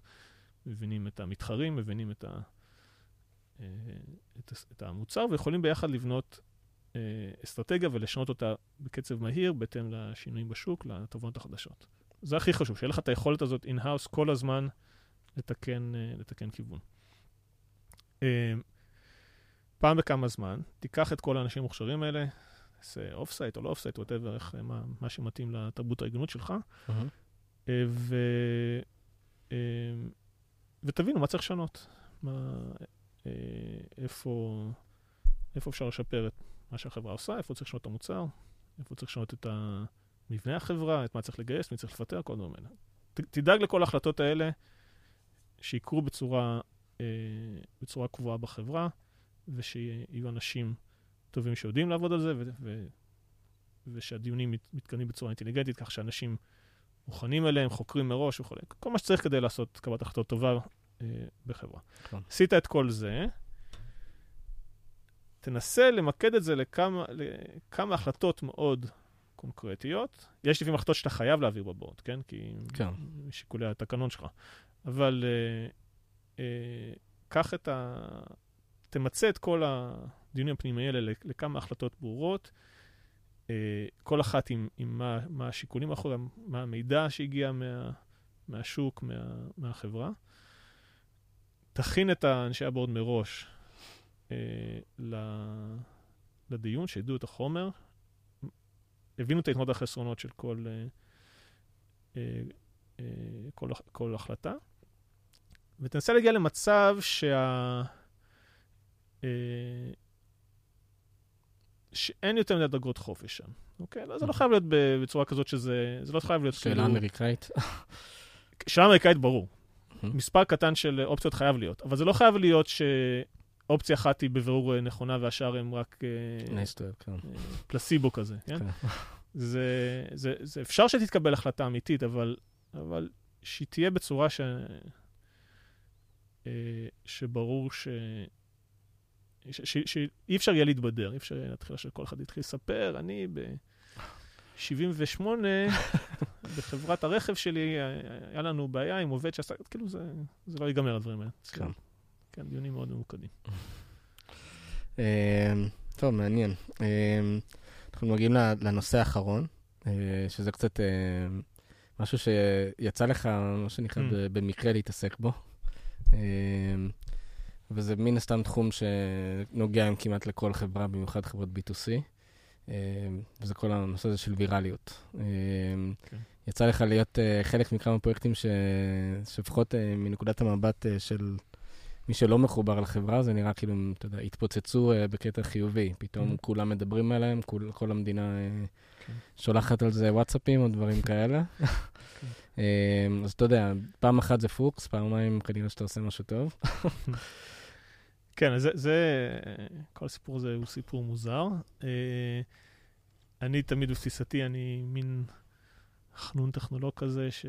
מבינים את המתחרים, מבינים את, ה, אה, את, את המוצר, ויכולים ביחד לבנות אה, אסטרטגיה ולשנות אותה בקצב מהיר, בהתאם לשינויים בשוק, לתובנות החדשות. זה הכי חשוב, שיהיה לך את היכולת הזאת in-house כל הזמן לתקן, אה, לתקן כיוון. פעם בכמה זמן, תיקח את כל האנשים המוכשרים האלה, תעשה off-site או לא off-site, whatever, מה, מה שמתאים לתרבות ההתארגנות שלך, אה, ו... ותבינו מה צריך לשנות, מה, אה, איפה, איפה אפשר לשפר את מה שהחברה עושה, איפה צריך לשנות את המוצר, איפה צריך לשנות את מבנה החברה, את מה צריך לגייס, מי צריך לפטר, כל הדברים האלה. תדאג לכל ההחלטות האלה שיקרו בצורה, אה, בצורה קבועה בחברה, ושיהיו אנשים טובים שיודעים לעבוד על זה, ו- ו- ושהדיונים מת- מתקדמים בצורה אינטליגנטית, כך שאנשים מוכנים אליהם, חוקרים מראש וכו'. כל מה שצריך כדי לעשות קבלת החלטות טובה אה, בחברה. נכון. עשית את כל זה, תנסה למקד את זה לכמה, לכמה החלטות מאוד קונקרטיות. יש לפעמים החלטות שאתה חייב להעביר בבורד, כן? כי... כן. משיקולי התקנון שלך. אבל אה, אה, קח את ה... תמצה את כל הדיונים הפנימיים האלה לכמה החלטות ברורות. אה, כל אחת עם, עם מה, מה השיקולים מאחורי, מה המידע שהגיע מה, מהשוק, מה, מהחברה. תכין את האנשי הבורד מראש אה, לדיון, שידעו את החומר, הבינו את היתרונות והחסרונות של כל, אה, אה, אה, כל, כל החלטה, ותנסה להגיע למצב שה... אה, שאין יותר מדי דרגות חופש שם, אוקיי? לא, זה לא חייב להיות בצורה כזאת שזה... זה לא חייב להיות שאלה כאילו... אמריקאית. שאלה אמריקאית ברור. מספר קטן של אופציות חייב להיות, אבל זה לא חייב להיות שאופציה אחת היא בבירור אה, נכונה והשאר הם רק nice כן. פלסיבו כזה, כן? כן. זה, זה, זה אפשר שתתקבל החלטה אמיתית, אבל, אבל שהיא תהיה בצורה ש, שברור ש... שאי אפשר יהיה להתבדר, אי אפשר להתחיל שכל אחד יתחיל לספר, אני ב-78, [LAUGHS] בחברת הרכב שלי, היה לנו בעיה עם עובד שעשה, כאילו זה, זה לא ייגמר הדברים האלה. כן. כן, דיונים מאוד ממוקדים. [LAUGHS] אמ, טוב, מעניין. אמ, אנחנו מגיעים לנושא האחרון, אה, שזה קצת אה, משהו שיצא לך, מה שנקרא, mm. במקרה להתעסק בו. וזה מן הסתם תחום שנוגע עם כמעט לכל חברה, במיוחד חברות B2C, אה, וזה כל הנושא הזה של ויראליות. Okay. אה, כן. יצא לך להיות אה, חלק מכמה פרויקטים. שלפחות מנקודת המבט של מי שלא מחובר לחברה, זה נראה כאילו, אתה יודע, התפוצצו בקטע חיובי. פתאום mm-hmm. כולם מדברים עליהם, כל, כל המדינה okay. כן. שולחת על זה וואטסאפים או דברים כאלה. okay. [LAUGHS] כן. אז אתה יודע, פעם אחת זה פוקס, פעמיים כנראה שאתה עושה משהו טוב. [LAUGHS] כן, זה, זה, כל הסיפור הזה הוא סיפור מוזר. אה, אני תמיד בתפיסתי, אני מין חנון טכנולוג כזה, ש...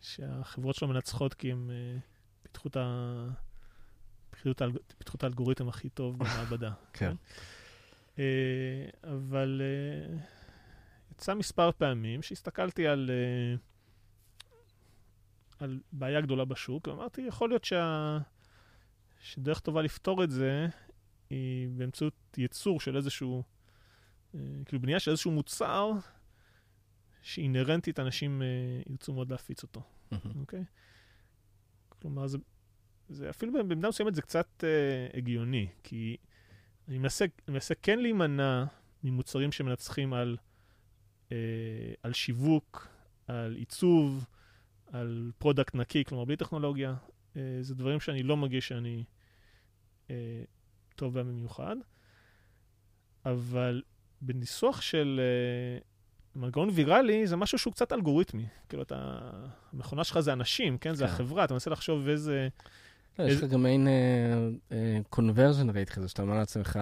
שהחברות שלו מנצחות כי הם אה, פיתחו את, ה... פיתחו את, האלגוריתם הכי טוב במעבדה. [LAUGHS] כן. כן? אה, אבל יצא מספר פעמים שהסתכלתי על, על בעיה גדולה בשוק, ואמרתי, יכול להיות שה... שדרך טובה לפתור את זה היא באמצעות ייצור של איזשהו, אה, כאילו בנייה של איזשהו מוצר שאינהרנטית אנשים אה, ירצו מאוד להפיץ אותו, אוקיי? Okay? כלומר, זה, זה אפילו במידה מסוימת זה קצת אה, הגיוני, כי אני מנסה, אני מנסה כן להימנע ממוצרים שמנצחים על, אה, על שיווק, על עיצוב, על product נקי, כלומר בלי טכנולוגיה. אה, זה דברים שאני לא מרגיש שאני אה, טוב בהם במיוחד, אבל בניסוח של אה, מנגנון ויראלי זה משהו שהוא קצת אלגוריתמי. כאילו, אתה, המכונה שלך זה אנשים, כן? זה כן. החברה, אתה מנסה לחשוב איזה... לא, יש לך גם מעין conversion rate כזה, שאתה אומר לעצמך,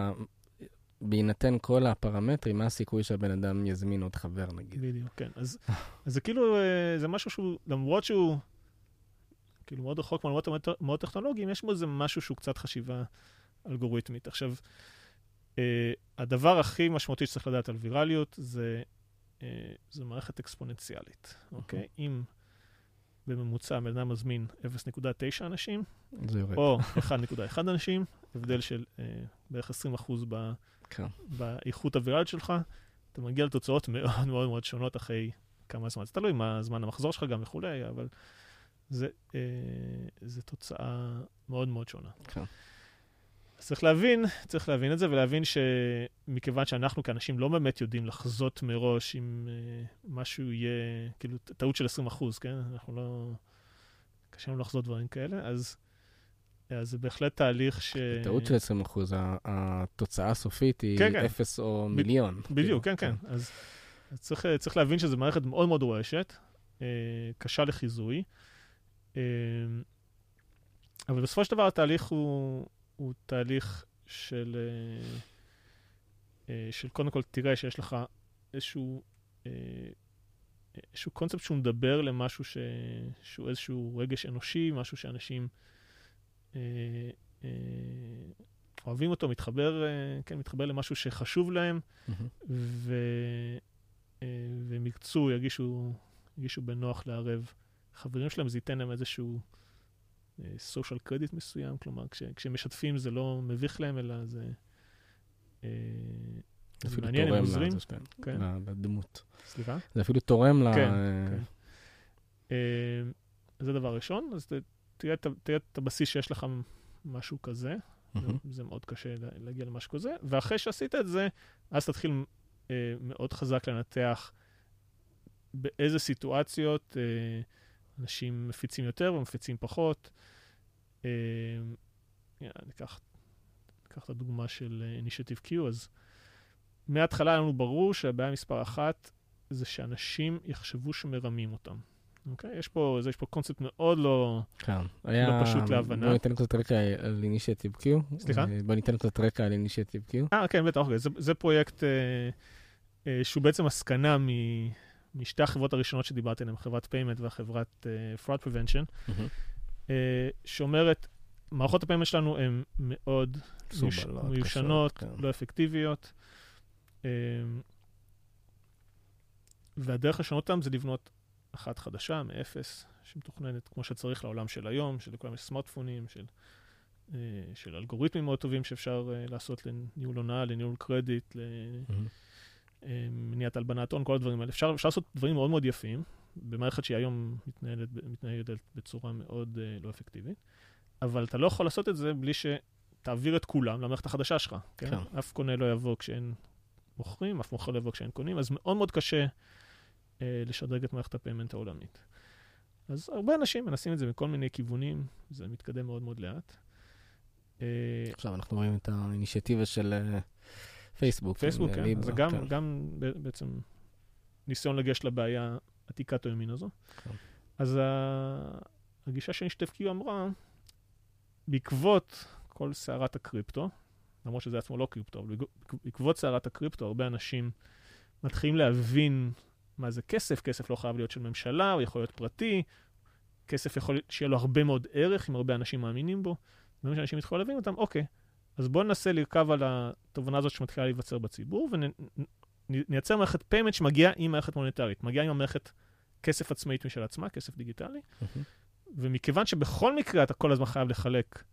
בהינתן כל הפרמטרים, מה הסיכוי שהבן אדם יזמין עוד חבר, נגיד? בדיוק, כן. אז, אז זה כאילו, זה משהו שהוא, למרות שהוא כאילו מאוד רחוק מעולמות מאוד טכנולוגיים, יש בו איזה משהו שהוא קצת חשיבה אלגוריתמית. עכשיו, אה, הדבר הכי משמעותי שצריך לדעת על ויראליות זה, אה, זה מערכת אקספוננציאלית, אוקיי? Okay. אם בממוצע בן אדם מזמין 0.9 אנשים, או 1.1 אנשים, הבדל של אה, בערך 20 אחוז ב, כן. באיכות הוויראלית שלך, אתה מגיע לתוצאות מאוד מאוד מאוד שונות אחרי כמה זמן. זה תלוי מה זמן המחזור שלך גם וכולי, אבל... זה, אה, זה תוצאה מאוד מאוד שונה. כן. אז צריך להבין, צריך להבין את זה, ולהבין שמכיוון שאנחנו כאנשים לא באמת יודעים לחזות מראש אם אה, משהו יהיה, כאילו, טעות של 20 אחוז, כן? אנחנו לא... קשה לנו לחזות דברים כאלה, אז... אז זה בהחלט תהליך ש... טעות של 20 אחוז, התוצאה הסופית היא כן, כן. אפס או ב- מיליון. בדיוק, כאילו, כן, כן. כן. אז, אז צריך, צריך להבין שזו מערכת מאוד מאוד רועשת, אה, קשה לחיזוי. אמ, אבל בסופו של דבר התהליך הוא, הוא תהליך של, אה, של קודם כל תראה שיש לך איזשהו, אה, איזשהו קונספט שהוא מדבר למשהו ש... שהוא איזשהו רגש אנושי, משהו שאנשים אה, אה, אוהבים אותו, מתחבר, אה, כן, מתחבר למשהו שחשוב להם, ו... אה, והם ירצו, ירגישו, ירגישו בנוח לערב חברים שלהם, זה ייתן להם איזשהו סושיאל uh, קרדיט מסוים, כלומר, כש, כשהם משתפים זה לא מביך להם, אלא זה... אה, זה מעניין, הם עוזרים. כן, כן. לדמות. סליחה? זה אפילו תורם ל... כן, כן. Uh, זה דבר ראשון, אז תראה, את הבסיס שיש לך משהו כזה. זה מאוד קשה להגיע למשהו כזה, ואחרי שעשית את זה, אז תתחיל מאוד חזק לנתח באיזה סיטואציות uh, אנשים מפיצים יותר ומפיצים פחות. Uh, ניקח, ניקח את הדוגמה של Initiative Q, אז מההתחלה היה לנו ברור שהבעיה מספר אחת זה שאנשים יחשבו שמרמים אותם. אוקיי? יש פה, יש פה קונספט מאוד לא, כן. לא היה, פשוט להבנה. בוא ניתן קצת רקע על Initiative Q. סליחה? בוא ניתן קצת רקע על אינישטיב Q. אה, כן, בטח, אוקיי. זה, זה פרויקט אה, אה, שהוא בעצם הסקנה מ, משתי החברות הראשונות שדיברתי עליהן, חברת payment והחברת אה, fraud prevention, mm-hmm. אה, שאומרת, מערכות ה payment שלנו הן מאוד מיושנות, כן. לא אפקטיביות. אה, והדרך לשנות אותם זה לבנות אחת חדשה, מאפס, שמתוכננת כמו שצריך לעולם של היום, שלכולם יש סמארטפונים, של, אה, של אלגוריתמים מאוד טובים שאפשר אה, לעשות לניהול הונאה, לניהול קרדיט, mm-hmm. הלבנת הון, כל הדברים האלה. אפשר, אפשר לעשות דברים מאוד מאוד יפים, במערכת שהיא היום מתנהלת, מתנהלת בצורה מאוד לא אפקטיבית, אבל אתה לא יכול לעשות את זה בלי שתעביר את כולם למערכת החדשה שלך, כן? כן. אף קונה לא יבוא כשאין מוכרים, אף מוכר לא יבוא כשאין קונים, אז מאוד מאוד קשה אה, לשדרג את מערכת ה payment העולמית. אז הרבה אנשים מנסים את זה מכל מיני כיוונים, זה מתקדם מאוד מאוד לאט. אה, עכשיו אנחנו רואים את האינישיאטיבה של אה, פייסבוק. פייסבוק, כן. זה גם, כן. גם בעצם ניסיון לגשת לבעיה עתיקת היומין הזו. כן. אז הגישה של Initiative Q אמרה, בעקבות כל סערת הקריפטו, למרות שזה עצמו לא קריפטו, אבל בעקבות סערת הקריפטו, הרבה אנשים מתחילים להבין מה זה כסף, כסף לא חייב להיות של ממשלה, הוא יכול להיות פרטי, כסף יכול שיהיה לו הרבה מאוד ערך, אם הרבה אנשים מאמינים בו. דברים שאנשים יתחילו להבין אותם, אוקיי, אז בואו ננסה לרכב על התובנה הזאת שמתחילה להיווצר בציבור, ונייצר מערכת payment שמגיעה עם מערכת מוניטרית, מגיעה עם המערכת כסף עצמאית משל עצמה, כסף דיגיטלי, ומכיוון שבכל מקרה אתה כל הזמן חייב לחלק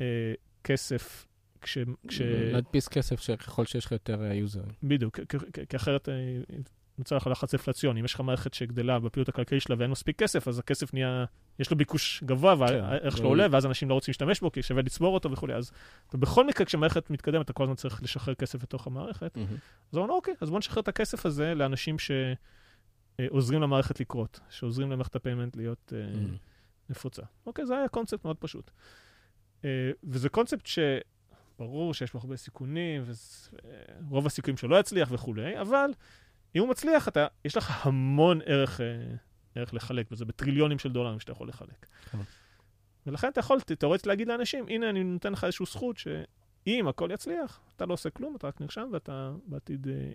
אה, כסף כש... כש... להדפיס כסף ככל שיש לך יותר יוזרים. בדיוק, כי אחרת נוצר לך לחץ אינפלציוני. אם יש לך מערכת שגדלה בפעילות הכלכלית שלה ואין מספיק כסף, אז הכסף נהיה, יש לו ביקוש גבוה והערך כן, שלו עולה, ואז אנשים לא רוצים להשתמש בו כי שווה לצבור אותו וכולי. אז בכל מקרה, כשמערכת מתקדמת, אתה כל הזמן צריך לשחרר כסף לתוך המערכת. אז אמרנו, אוקיי, אז בואו נשחרר את הכסף הזה לאנשים שעוזרים למערכת לקרות, שעוזרים למערכת ה payment להיות נפוצה. אוקיי, זה היה קונספט מאוד פשוט. אה, וזה קונספט ש... ברור שיש בו הרבה סיכונים, ורוב הסיכויים שלא יצליח וכולי, אבל אם הוא מצליח, אתה, יש לך המון ערך, אה, ערך לחלק בזה, בטריליונים של דולרים שאתה יכול לחלק. כן. ולכן אתה יכול תאורטית להגיד לאנשים, הנה, אני נותן לך איזושהי זכות שאם הכל יצליח, אתה לא עושה כלום, אתה רק נרשם, ואתה בעתיד, אה,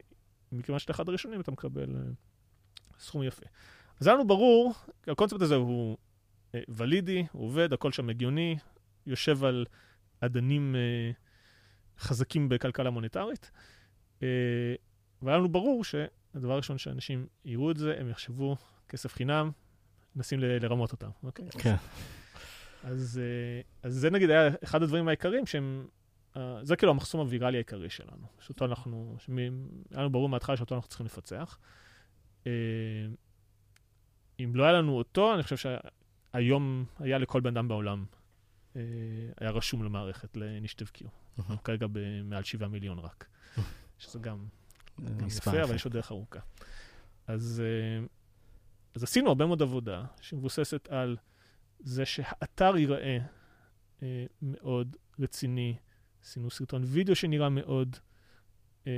מכיוון שאתה אחד הראשונים, אתה מקבל אה, סכום יפה. אז לנו ברור, הקונספט הזה הוא ולידי, הוא עובד, הכל שם הגיוני, יושב על אדנים חזקים בכלכלה מוניטרית. והיה לנו ברור הדבר הראשון שאנשים יראו את זה, הם יחשבו, כסף חינם, מנסים ל- לרמות אותם, אוקיי? כן. אז, אה, אז זה נגיד היה אחד הדברים העיקריים שהם, uh, זה כאילו המחסום הוויראלי העיקרי שלנו, שאותו אנחנו, היה לנו ברור מההתחלה שאותו אנחנו צריכים לפצח. Uh, אם לא היה לנו אותו, אני חושב שהיום היה לכל בן אדם בעולם, היה רשום למערכת לנשטב קיו. Uh-huh. כרגע במעל 7 מיליון רק, שזה גם גם יפה, אבל יש עוד דרך ארוכה. אז, אה, אז עשינו הרבה מאוד עבודה שמבוססת על זה שהאתר ייראה אה, מאוד רציני. עשינו סרטון וידאו שנראה מאוד אה,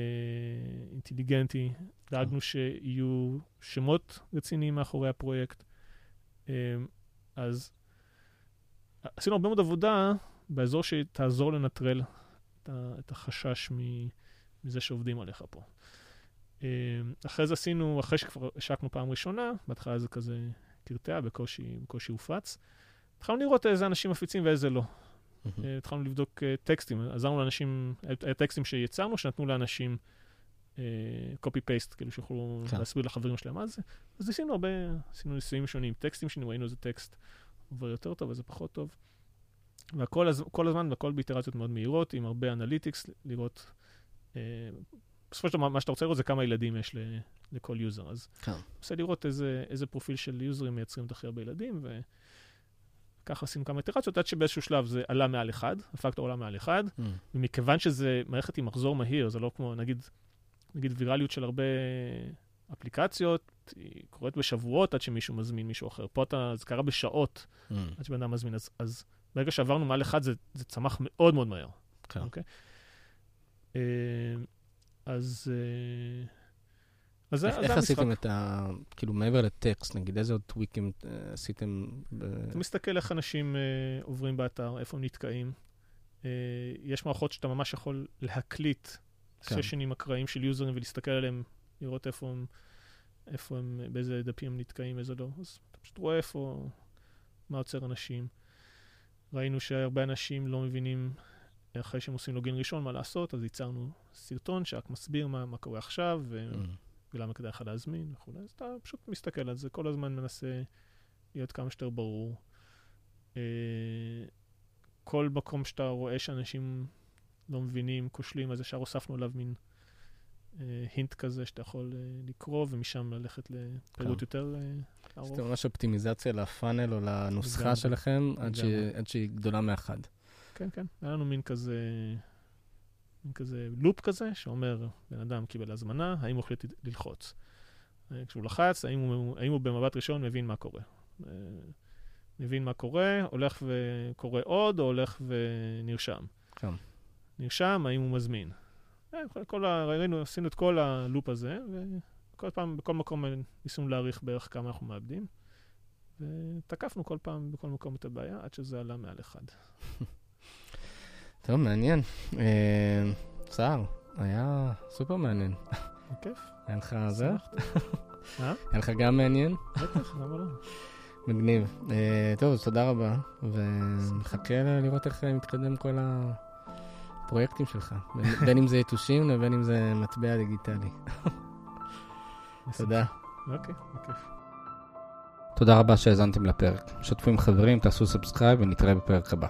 אינטליגנטי. דאגנו שיהיו שמות רציניים מאחורי הפרויקט. אה, אז עשינו הרבה מאוד עבודה באזור שתעזור לנטרל את החשש מ, מזה שעובדים עליך פה. אחרי זה עשינו, אחרי שכבר השקנו פעם ראשונה, בהתחלה זה כזה קרטע, בקושי, בקושי הופץ. התחלנו לראות איזה אנשים מפיצים ואיזה לא. אה, התחלנו לבדוק אה, טקסטים, עזרנו לאנשים, היה טקסטים שיצרנו, שנתנו לאנשים copy-paste, כאילו שיוכלו כן. להסביר לחברים שלהם מה זה. אז ניסינו הרבה, עשינו ניסויים שונים, טקסטים שונים, ראינו איזה טקסט עובר יותר טוב, איזה פחות טוב. והכל הז- כל הזמן, והכל באיטרציות מאוד מהירות, עם הרבה analytics, לראות... אה, בסופו של דבר, מה שאתה רוצה לראות זה כמה ילדים יש לכל user. אז כן. רוצה לראות איזה, איזה פרופיל של יוזרים מייצרים את הכי הרבה ילדים, וככה עשינו כמה איטרציות, עד שבאיזשהו שלב זה עלה מעל אחד, הפקטור עלה מעל אחד, Mm. ומכיוון שזה מערכת עם מחזור מהיר, זה לא כמו, נגיד, נגיד ויראליות של הרבה אפליקציות, היא קורית בשבועות עד שמישהו מזמין מישהו אחר. פה אתה, זה קרה בשעות Mm. עד שבן אדם מזמין, אז, אז ברגע שעברנו מעל אחד זה, זה צמח מאוד מאוד מהר. כן. אוקיי? אה, אז... אה, אז זה, איך- זה איך. עשיתם את ה... כאילו, מעבר לטקסט, נגיד, איזה עוד טוויקים אה, עשיתם? ב- אתה מסתכל איך אנשים אה, עוברים באתר, איפה הם נתקעים. אה, יש מערכות שאתה ממש יכול להקליט כן. סשנים אקראיים של יוזרים ולהסתכל עליהם, לראות איפה הם, איפה הם, באיזה דפים הם נתקעים, איזה לא. אז אתה פשוט רואה איפה, מה עוצר אנשים. ראינו שהרבה אנשים לא מבינים אחרי שהם עושים לוגין ראשון מה לעשות, אז ייצרנו סרטון שרק מסביר מה, מה קורה עכשיו, ו... Mm. ולמה כדאי לך להזמין וכולי, אז אתה פשוט מסתכל על זה, כל הזמן מנסה להיות כמה שיותר ברור. אה, כל מקום שאתה רואה שאנשים לא מבינים, כושלים, אז ישר הוספנו עליו מין אה, הינט כזה שאתה יכול אה, לקרוא, ומשם ללכת לפירוט כן. יותר ארוך. עשיתם ממש אופטימיזציה לפאנל או לנוסחה. שלכם, עד ש-. עד שהיא גדולה מאחד. כן, כן. היה לנו מין כזה, מין כזה לופ כזה, שאומר, בן אדם קיבל הזמנה, האם הוא החליט ללחוץ? אה, כשהוא לחץ, האם הוא, האם הוא במבט ראשון מבין מה קורה? אה, מבין מה קורה, הולך וקורא עוד, או הולך ונרשם? כן. נרשם, האם הוא מזמין? אה, כל- כל ה... ראינו, עשינו את כל הלופ הזה, וכל פעם, בכל מקום ניסינו להעריך בערך כמה אנחנו מאבדים, ותקפנו כל פעם בכל מקום את הבעיה, עד שזה עלה מעל אחד. [LAUGHS] טוב, מעניין. אה, סער, היה סופר מעניין. כיף. היה לך זה? אה? היה לך גם מעניין? בטח, למה לא? מגניב. אה, טוב, אז תודה רבה, ונחכה לראות איך מתקדם כל הפרויקטים שלך, בין- בין אם זה יתושים ובין אם זה מטבע דיגיטלי. תודה. אוקיי, בכיף. תודה רבה שהאזנתם לפרק. שתפו עם חברים, תעשו subscribe ונתראה בפרק הבא.